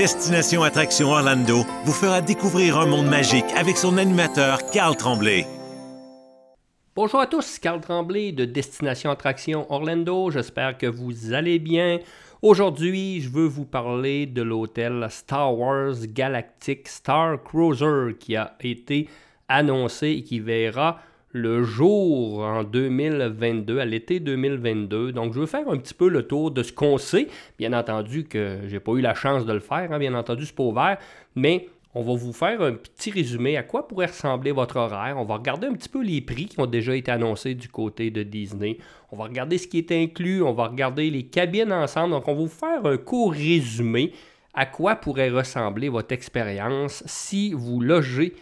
Destination Attraction Orlando vous fera découvrir un monde magique avec son animateur Carl Tremblay. Bonjour à tous, Carl Tremblay de Destination Attraction Orlando. J'espère que vous allez bien. Aujourd'hui, je veux vous parler de l'hôtel Star Wars Galactic Star Cruiser qui a été annoncé et qui verra le jour en 2022, à l'été 2022. Donc, je veux faire un petit peu le tour de ce qu'on sait. Bien entendu que j'ai pas eu la chance de le faire, hein, bien entendu, c'est pas ouvert, mais on va vous faire un petit résumé à quoi pourrait ressembler votre horaire. On va regarder un petit peu les prix qui ont déjà été annoncés du côté de Disney. On va regarder ce qui est inclus. On va regarder les cabines ensemble. Donc, on va vous faire un court résumé à quoi pourrait ressembler votre expérience si vous logez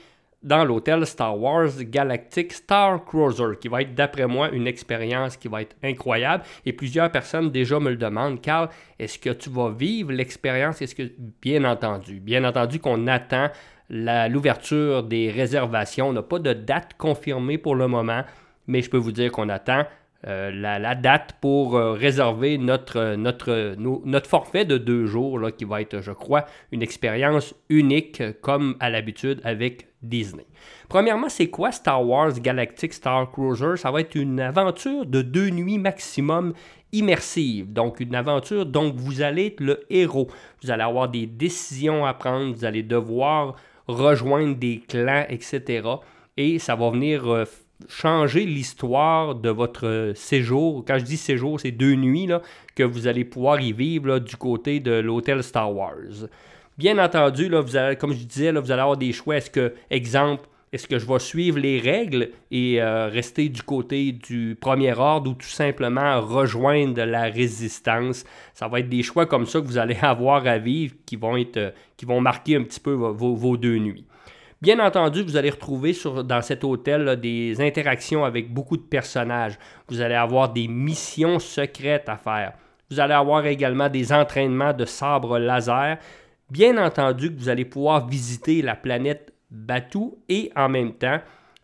dans l'hôtel Star Wars Galactic Star Cruiser, qui va être, d'après moi, une expérience qui va être incroyable. Et plusieurs personnes déjà me le demandent, Carl, est-ce que tu vas vivre l'expérience? Est-ce que, bien entendu, bien entendu qu'on attend l'ouverture des réservations. On n'a pas de date confirmée pour le moment, mais je peux vous dire qu'on attend euh, la, date pour euh, réserver notre, forfait de deux jours, qui va être, je crois, une expérience unique comme à l'habitude avec Disney. Premièrement, c'est quoi Star Wars Galactic Star Cruiser? Ça va être une aventure de deux nuits maximum immersive. Donc, une aventure dont vous allez être le héros. Vous allez avoir des décisions à prendre, vous allez devoir rejoindre des clans, etc. Et ça va venir euh, changer l'histoire de votre séjour. Quand je dis séjour, c'est deux nuits là, que vous allez pouvoir y vivre du côté de l'hôtel Star Wars. Bien entendu, vous allez, comme je disais, vous allez avoir des choix. Est-ce que, exemple, est-ce que je vais suivre les règles et euh, rester du côté du premier ordre ou tout simplement rejoindre la résistance? Ça va être des choix comme ça que vous allez avoir à vivre qui vont, être, euh, qui vont marquer un petit peu vos deux nuits. Bien entendu, vous allez retrouver dans cet hôtel des interactions avec beaucoup de personnages. Vous allez avoir des missions secrètes à faire. Vous allez avoir également des entraînements de sabre laser. Bien entendu vous allez pouvoir visiter la planète Batuu et en même temps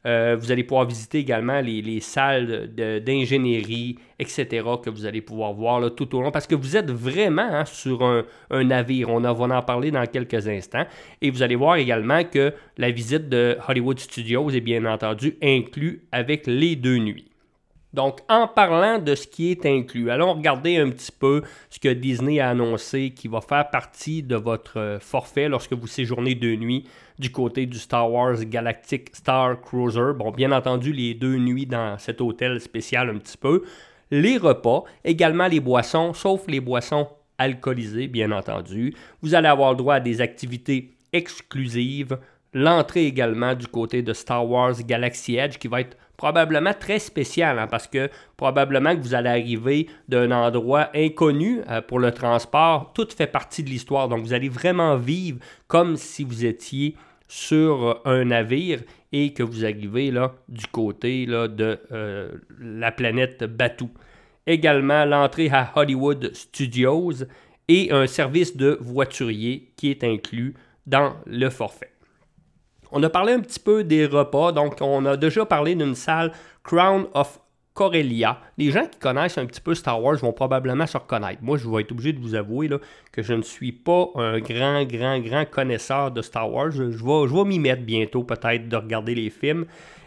euh, vous allez pouvoir visiter également les, salles d'ingénierie, etc., que vous allez pouvoir voir tout au long, parce que vous êtes vraiment hein, sur un, navire. On, va en parler dans quelques instants. Et vous allez voir également que la visite de Hollywood Studios est bien entendu inclue avec les deux nuits. Donc, en parlant de ce qui est inclus, allons regarder un petit peu ce que Disney a annoncé qui va faire partie de votre forfait lorsque vous séjournez deux nuits du côté du Star Wars Galactic Star Cruiser. Bon, bien entendu, les deux nuits dans cet hôtel spécial un petit peu. Les repas, également les boissons, sauf les boissons alcoolisées, bien entendu. Vous allez avoir droit à des activités exclusives. L'entrée également du côté de Star Wars Galaxy Edge qui va être probablement très spécial hein, parce que probablement que vous allez arriver d'un endroit inconnu euh, pour le transport. Tout fait partie de l'histoire. Donc vous allez vraiment vivre comme si vous étiez sur un navire et que vous arrivez là, du côté de euh, la planète Batuu. Également l'entrée à Hollywood Studios et un service de voiturier qui est inclus dans le forfait. On a parlé un petit peu des repas, donc on a déjà parlé d'une salle Crown of Corellia. Les gens qui connaissent un petit peu Star Wars vont probablement se reconnaître. Moi, je vais être obligé de vous avouer que je ne suis pas un grand, grand, grand connaisseur de Star Wars. Je vais m'y mettre bientôt, peut-être, de regarder les films.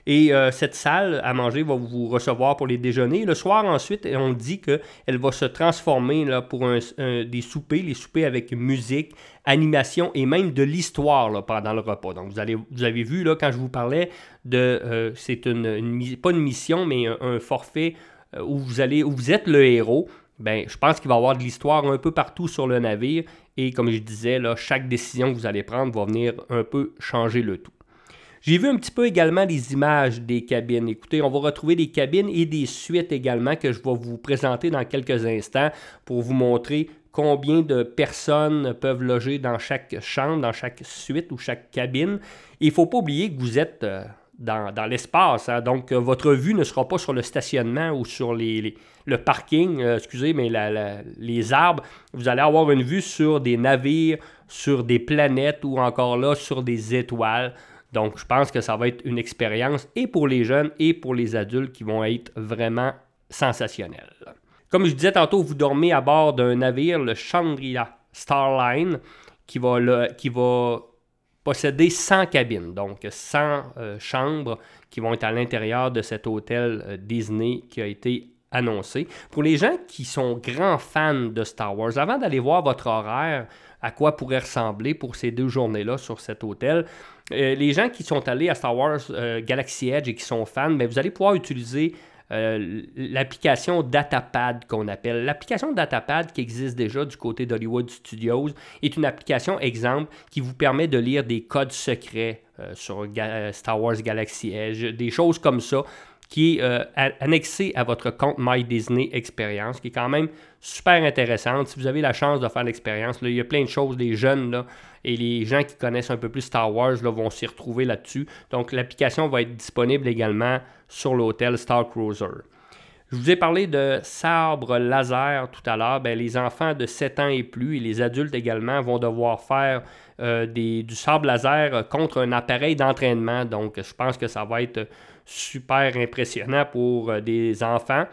Et euh, cette salle à manger va vous recevoir pour les déjeuners. Le soir, ensuite, on dit qu'elle va se transformer là, pour des soupers, les soupers avec musique, animation et même de l'histoire pendant le repas. Donc, vous, avez vu, là, quand je vous parlais de... Euh, c'est une, pas une mission, mais un, forfait euh, où, vous allez, où vous êtes le héros. Ben, je pense qu'il va y avoir de l'histoire un peu partout sur le navire. Et comme je disais, là, chaque décision que vous allez prendre va venir un peu changer le tout. J'ai vu un petit peu également les images des cabines. Écoutez, on va retrouver des cabines et des suites également que je vais vous présenter dans quelques instants pour vous montrer combien de personnes peuvent loger dans chaque chambre, dans chaque suite ou chaque cabine. Il ne faut pas oublier que vous êtes euh, dans, l'espace, hein. donc euh, votre vue ne sera pas sur le stationnement ou sur le parking, euh, excusez, mais les arbres. Vous allez avoir une vue sur des navires, sur des planètes ou encore là sur des étoiles. Donc, je pense que ça va être une expérience et pour les jeunes et pour les adultes qui vont être vraiment sensationnelles. Comme je disais tantôt, vous dormez à bord d'un navire, le Chandrila Starline, qui va, qui va posséder 100 cabines, donc 100 chambres qui vont être à l'intérieur de cet hôtel Disney qui a été annoncé. Pour les gens qui sont grands fans de Star Wars, avant d'aller voir votre horaire, à quoi pourrait ressembler pour ces deux journées-là sur cet hôtel, euh, les gens qui sont allés à Star Wars euh, Galaxy Edge et qui sont fans, ben, vous allez pouvoir utiliser euh, l'application Datapad qu'on appelle. L'application Datapad qui existe déjà du côté d'Hollywood Studios est une application exemple qui vous permet de lire des codes secrets sur Star Wars Galaxy Edge, des choses comme ça qui est euh, annexé à votre compte My Disney Experience, qui est quand même super intéressante. Si vous avez la chance de faire l'expérience, il y a plein de choses, les jeunes et les gens qui connaissent un peu plus Star Wars là, vont s'y retrouver là-dessus. Donc l'application va être disponible également sur l'hôtel Star Cruiser. Je vous ai parlé de sabre laser tout à l'heure. Ben, les enfants de 7 ans et plus et les adultes également vont devoir faire euh, du sabre laser contre un appareil d'entraînement. Donc, je pense que ça va être super impressionnant pour euh, des enfants.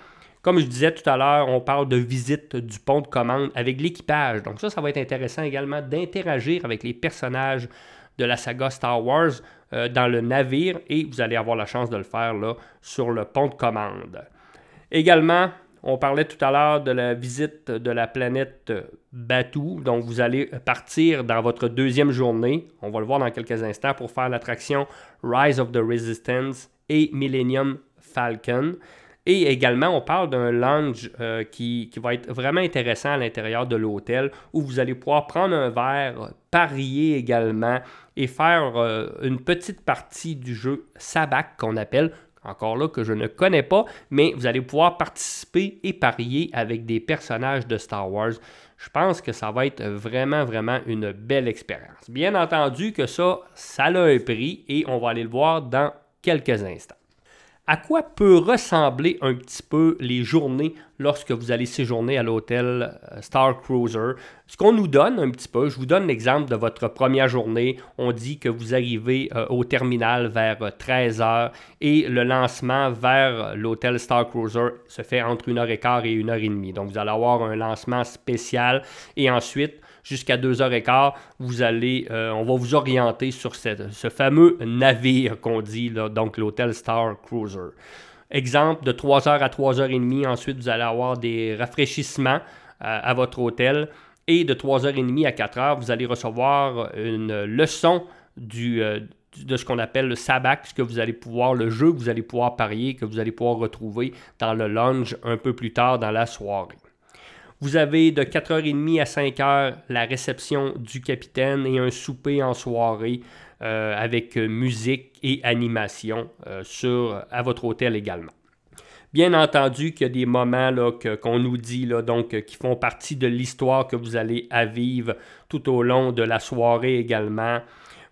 Comme je disais tout à l'heure, on parle de visite du pont de commande avec l'équipage. Donc ça, ça va être intéressant également d'interagir avec les personnages de la saga Star Wars euh, dans le navire et vous allez avoir la chance de le faire là, sur le pont de commande. Également, on parlait tout à l'heure de la visite de la planète Batuu. Donc, vous allez partir dans votre deuxième journée. On va le voir dans quelques instants pour faire l'attraction Rise of the Resistance et Millennium Falcon. Et également, on parle d'un lounge euh, qui, va être vraiment intéressant à l'intérieur de l'hôtel où vous allez pouvoir prendre un verre, parier également et faire euh, une petite partie du jeu Sabac qu'on appelle. Encore là, que je ne connais pas, mais vous allez pouvoir participer et parier avec des personnages de Star Wars. Je pense que ça va être vraiment, vraiment une belle expérience. Bien entendu que ça, ça a un prix et on va aller le voir dans quelques instants. À quoi peut ressembler un petit peu les journées lorsque vous allez séjourner à l'hôtel euh, Star Cruiser? Ce qu'on nous donne un petit peu, je vous donne l'exemple de votre première journée. On dit que vous arrivez euh, au terminal vers 13h euh, et le lancement vers l'hôtel Star Cruiser se fait entre 1h15 et 1h30. Donc vous allez avoir un lancement spécial et ensuite jusqu'à 2h15, vous on va vous orienter sur ce fameux navire qu'on dit, donc l'hôtel Star Cruiser. Exemple, de 3h à 3h30, ensuite vous allez avoir des rafraîchissements euh, à votre hôtel. Et de 3h30 à 4h, vous allez recevoir une leçon euh, de ce qu'on appelle le sabac, que vous allez pouvoir, le jeu que vous allez pouvoir parier, que vous allez pouvoir retrouver dans le lounge un peu plus tard dans la soirée. Vous avez de 4h30 à 5h la réception du capitaine et un souper en soirée euh, avec musique et animation euh, sur, à votre hôtel également. Bien entendu qu'il y a des moments qu'on nous dit là, donc, qui font partie de l'histoire que vous allez à vivre tout au long de la soirée également.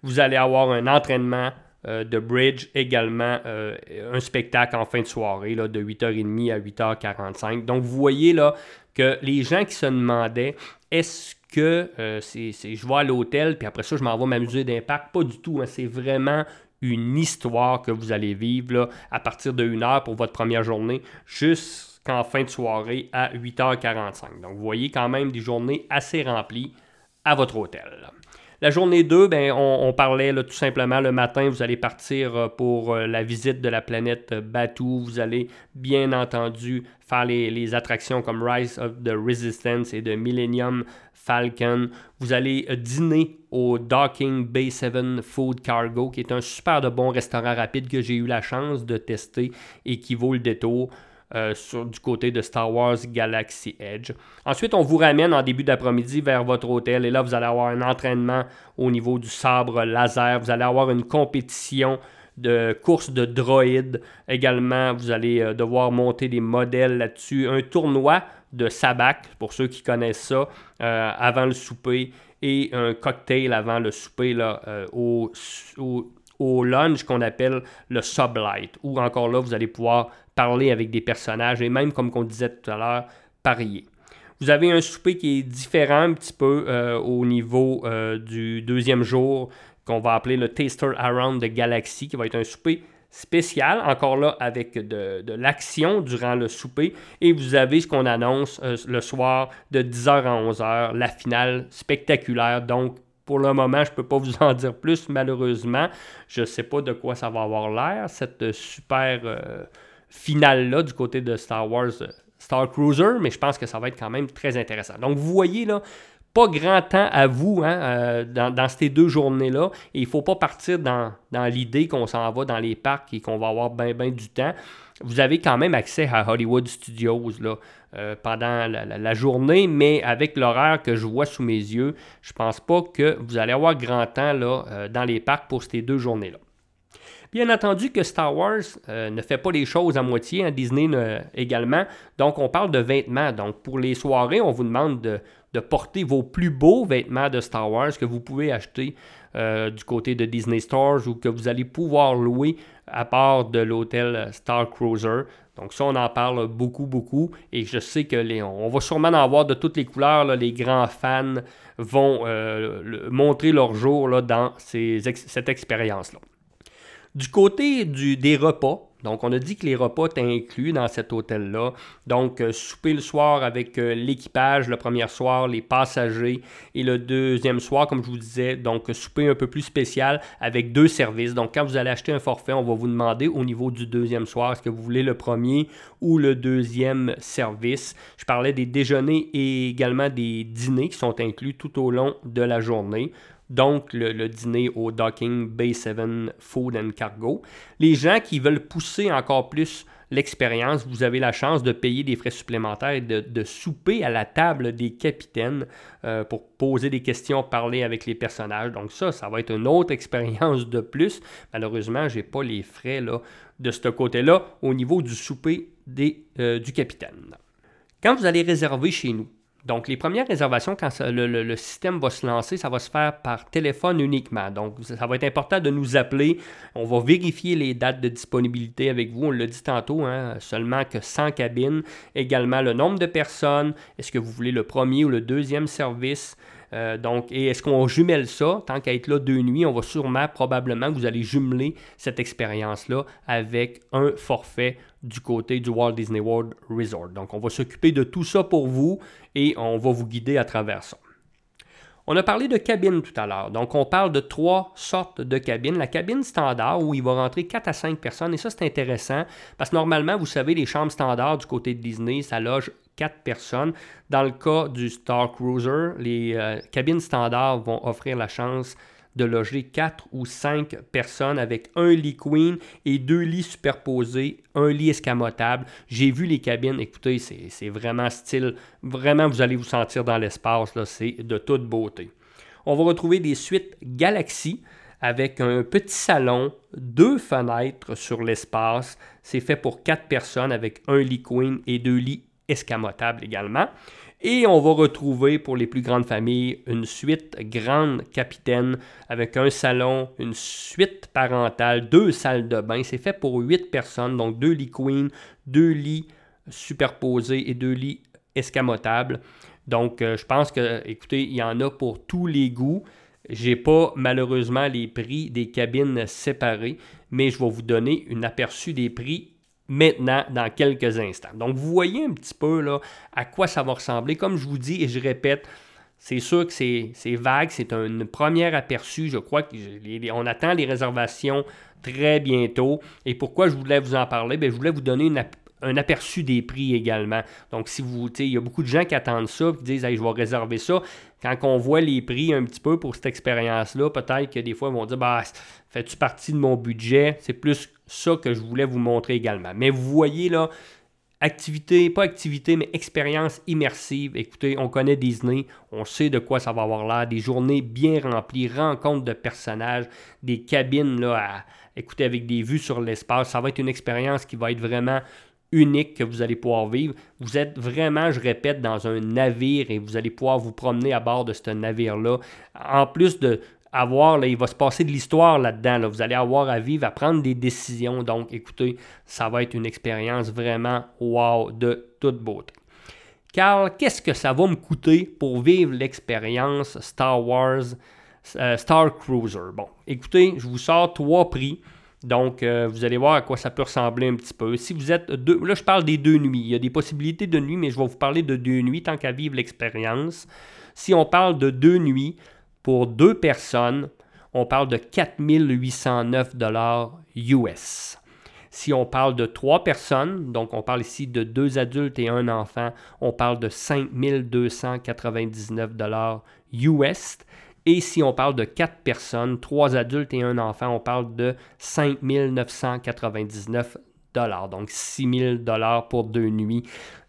Vous allez avoir un entraînement euh, de bridge, également un spectacle en fin de soirée là, de 8h30 à 8h45. Donc vous voyez là, que les gens qui se demandaient est-ce que euh, c'est, je vais à l'hôtel, puis après ça, je m'en vais m'amuser d'impact. Pas du tout. Hein. c'est vraiment une histoire que vous allez vivre à partir de 1 heure pour votre première journée jusqu'en fin de soirée à 8h45. Donc, vous voyez quand même des journées assez remplies à votre hôtel. La journée 2, ben, on, parlait tout simplement le matin, vous allez partir euh, pour euh, la visite de la planète Batuu. Vous allez bien entendu faire les, attractions comme Rise of the Resistance et de Millennium Falcon. Vous allez euh, dîner au Docking Bay 7 Food Cargo, qui est un super de bon restaurant rapide que j'ai eu la chance de tester et qui vaut le détour. Euh, du côté de Star Wars Galaxy Edge. Ensuite, on vous ramène en début d'après-midi vers votre hôtel et là, vous allez avoir un entraînement au niveau du sabre laser. Vous allez avoir une compétition de course de droïdes. Également, vous allez euh, devoir monter des modèles là-dessus. Un tournoi de sabac, pour ceux qui connaissent ça, euh, avant le souper. Et un cocktail avant le souper au, au, au lunch qu'on appelle le sublight. Ou encore là, vous allez pouvoir parler avec des personnages et même, comme on disait tout à l'heure, parier. Vous avez un souper qui est différent un petit peu euh, au niveau euh, du deuxième jour qu'on va appeler le Taster Around the Galaxy, qui va être un souper spécial, encore là avec de, l'action durant le souper. Et vous avez ce qu'on annonce euh, le soir de 10h à 11h, la finale spectaculaire, donc pour le moment, je ne peux pas vous en dire plus, malheureusement. Je ne sais pas de quoi ça va avoir l'air, cette super euh, finale-là du côté de Star Wars euh, Star Cruiser, mais je pense que ça va être quand même très intéressant. Donc, vous voyez là, pas grand temps à vous hein, euh, dans, ces deux journées-là. Et il ne faut pas partir dans, l'idée qu'on s'en va dans les parcs et qu'on va avoir bien ben du temps. Vous avez quand même accès à Hollywood Studios là, euh, pendant la, journée, mais avec l'horaire que je vois sous mes yeux, je ne pense pas que vous allez avoir grand temps euh, dans les parcs pour ces deux journées-là. Bien entendu que Star Wars ne fait pas les choses à moitié, hein, Disney également. Donc, on parle de vêtements. Donc, pour les soirées, on vous demande de, porter vos plus beaux vêtements de Star Wars que vous pouvez acheter euh, du côté de Disney Stores ou que vous allez pouvoir louer à part de l'hôtel Star Cruiser. Donc ça, on en parle beaucoup, beaucoup. Et je sais que les, on va sûrement en avoir de toutes les couleurs. les grands fans vont euh, montrer leur jour là, dans cette expérience-là. Du côté des repas, donc, on a dit que les repas étaient inclus dans cet hôtel-là. Donc, euh, souper le soir avec euh, l'équipage, le premier soir, les passagers, et le deuxième soir, comme je vous disais, donc souper un peu plus spécial avec deux services. Donc, quand vous allez acheter un forfait, on va vous demander au niveau du deuxième soir, est-ce que vous voulez le premier ou le deuxième service. Je parlais des déjeuners et également des dîners qui sont inclus tout au long de la journée donc le, dîner au Docking Bay 7 Food and Cargo. Les gens qui veulent pousser encore plus l'expérience, vous avez la chance de payer des frais supplémentaires et de, souper à la table des capitaines euh, pour poser des questions, parler avec les personnages. Donc ça, ça va être une autre expérience de plus. Malheureusement, je n'ai pas les frais de ce côté-là au niveau du souper des, euh, du capitaine. Quand vous allez réserver chez nous, donc, les premières réservations, quand le, système va se lancer, ça va se faire par téléphone uniquement. Donc, ça, va être important de nous appeler. On va vérifier les dates de disponibilité avec vous. On l'a dit tantôt, hein, seulement que 100 cabines. Également, le nombre de personnes. Est-ce que vous voulez le premier ou le deuxième service? Euh, donc, et est-ce qu'on jumelle ça? Tant qu'à être là deux nuits, on va sûrement, probablement, vous allez jumeler cette expérience-là avec un forfait du côté du Walt Disney World Resort. Donc, on va s'occuper de tout ça pour vous et on va vous guider à travers ça. On a parlé de cabine tout à l'heure. Donc, on parle de trois sortes de cabines. La cabine standard, où il va rentrer 4 à 5 personnes. Et ça, c'est intéressant parce que normalement, vous savez, les chambres standards du côté de Disney, ça loge 4 personnes. Dans le cas du Star Cruiser, les euh, cabines standards vont offrir la chance de loger 4 ou 5 personnes avec un lit queen et deux lits superposés, un lit escamotable. J'ai vu les cabines, écoutez, c'est vraiment style, vraiment vous allez vous sentir dans l'espace, c'est de toute beauté. On va retrouver des suites Galaxy avec un petit salon, deux fenêtres sur l'espace. C'est fait pour 4 personnes avec un lit queen et deux lits escamotables également. Et on va retrouver pour les plus grandes familles une suite grande capitaine avec un salon, une suite parentale, deux salles de bain. C'est fait pour huit personnes, donc deux lits queen, deux lits superposés et deux lits escamotables. Donc euh, je pense que, écoutez, il y en a pour tous les goûts. J'ai pas malheureusement les prix des cabines séparées, mais je vais vous donner un aperçu des prix maintenant dans quelques instants. Donc, vous voyez un petit peu là, à quoi ça va ressembler. Comme je vous dis et je répète, c'est sûr que c'est vague, c'est un premier aperçu. Je crois qu'on attend les réservations très bientôt. Et pourquoi je voulais vous en parler? Bien, je voulais vous donner un aperçu des prix également. Donc, si vous, il y a beaucoup de gens qui attendent ça, qui disent, je vais réserver ça. Quand on voit les prix un petit peu pour cette expérience-là, peut-être que des fois, ils vont dire, bah, fais-tu partie de mon budget? C'est plus ça que je voulais vous montrer également. Mais vous voyez là, activité, pas activité, mais expérience immersive. Écoutez, on connaît Disney, on sait de quoi ça va avoir l'air, des journées bien remplies, rencontres de personnages, des cabines là, à écouter avec des vues sur l'espace. Ça va être une expérience qui va être vraiment unique que vous allez pouvoir vivre. Vous êtes vraiment, je répète, dans un navire et vous allez pouvoir vous promener à bord de ce navire-là. En plus de avoir, là, il va se passer de l'histoire là-dedans. Vous allez avoir à vivre, à prendre des décisions. Donc, écoutez, ça va être une expérience vraiment wow de toute beauté. Carl, qu'est-ce que ça va me coûter pour vivre l'expérience Star Wars euh, Star Cruiser? Bon, écoutez, je vous sors trois prix. Donc, euh, vous allez voir à quoi ça peut ressembler un petit peu. Si vous êtes deux, là, je parle des deux nuits. Il y a des possibilités de nuit, mais je vais vous parler de deux nuits tant qu'à vivre l'expérience. Si on parle de deux nuits, Pour deux personnes, on parle de 4809 dollars US. Si on parle de trois personnes, donc on parle ici de deux adultes et un enfant, on parle de 5299 dollars US. Et si on parle de quatre personnes, trois adultes et un enfant, on parle de 5999 dollars. Donc 6000 dollars pour deux nuits.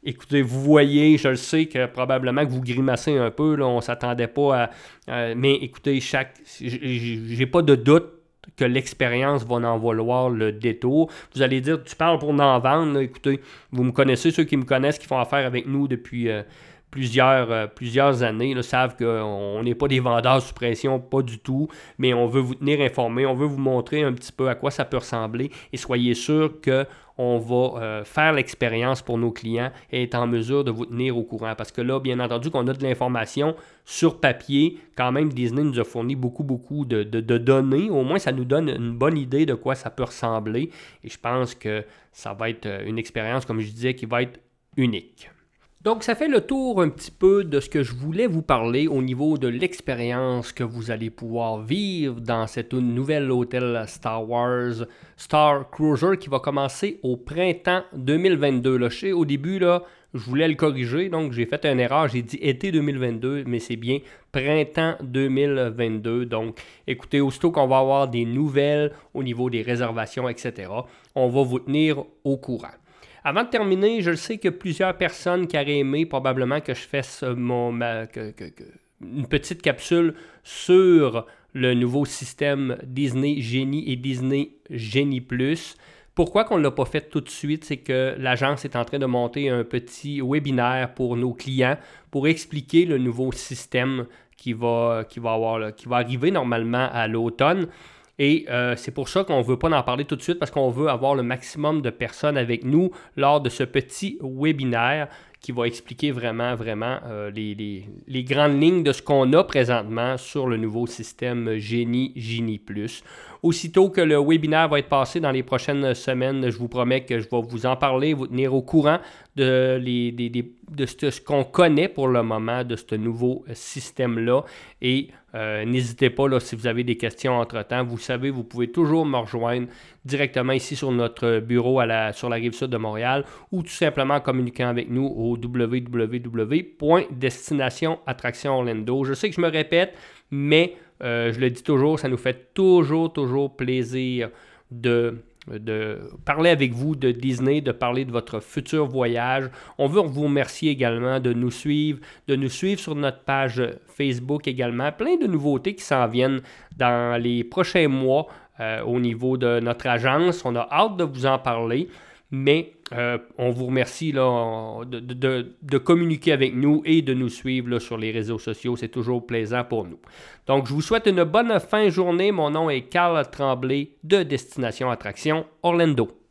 Écoutez, vous voyez, je le sais que probablement que vous grimacez un peu, là, on ne s'attendait pas à... mais écoutez, chaque, j'ai pas de doute que l'expérience va en valoir le détour. Vous allez dire, tu parles pour en vendre. écoutez, vous me connaissez, ceux qui me connaissent, qui font affaire avec nous depuis euh, plusieurs, euh, plusieurs années, savent qu'on n'est pas des vendeurs sous pression, pas du tout, mais on veut vous tenir informé, on veut vous montrer un petit peu à quoi ça peut ressembler et soyez sûr que on va euh, faire l'expérience pour nos clients et être en mesure de vous tenir au courant. Parce que là, bien entendu, qu'on a de l'information sur papier, quand même, Disney nous a fourni beaucoup, beaucoup de, de, données. Au moins, ça nous donne une bonne idée de quoi ça peut ressembler. Et je pense que ça va être euh, une expérience, comme je disais, qui va être unique. Donc, ça fait le tour un petit peu de ce que je voulais vous parler au niveau de l'expérience que vous allez pouvoir vivre dans cette nouvelle hôtel Star Wars Star Cruiser qui va commencer au printemps 2022. Là, je au début, là, je voulais le corriger, donc j'ai fait une erreur, j'ai dit été 2022, mais c'est bien printemps 2022. Donc, écoutez, aussitôt qu'on va avoir des nouvelles au niveau des réservations, etc., on va vous tenir au courant. Avant de terminer, je sais que plusieurs personnes qui auraient aimé probablement que je fasse mon, une petite capsule sur le nouveau système Disney Genie et Disney Genie Plus. Pourquoi qu'on ne l'a pas fait tout de suite, c'est que l'agence est en train de monter un petit webinaire pour nos clients pour expliquer le nouveau système qui va, qui va arriver normalement à l'automne. Et euh, c'est pour ça qu'on ne veut pas en parler tout de suite parce qu'on veut avoir le maximum de personnes avec nous lors de ce petit webinaire qui va expliquer vraiment, vraiment euh, les, grandes lignes de ce qu'on a présentement sur le nouveau système Genie Genie Plus. Aussitôt que le webinaire va être passé dans les prochaines semaines, je vous promets que je vais vous en parler, vous tenir au courant de, les, de ce qu'on connaît pour le moment de ce nouveau système-là. Et euh, n'hésitez pas, là, si vous avez des questions entre-temps, vous savez, vous pouvez toujours me rejoindre directement ici sur notre bureau à la, sur la rive sud de Montréal ou tout simplement en communiquant avec nous au www.destination Orlando. Je sais que je me répète, mais euh, je le dis toujours, ça nous fait toujours, toujours plaisir de, de parler avec vous de Disney, de parler de votre futur voyage. On veut vous remercier également de nous suivre, de nous suivre sur notre page Facebook également. Plein de nouveautés qui s'en viennent dans les prochains mois euh, au niveau de notre agence. On a hâte de vous en parler. Mais euh, on vous remercie de, communiquer avec nous et de nous suivre sur les réseaux sociaux. C'est toujours plaisant pour nous. Donc, je vous souhaite une bonne fin de journée. Mon nom est Carl Tremblay de Destination Attraction Orlando.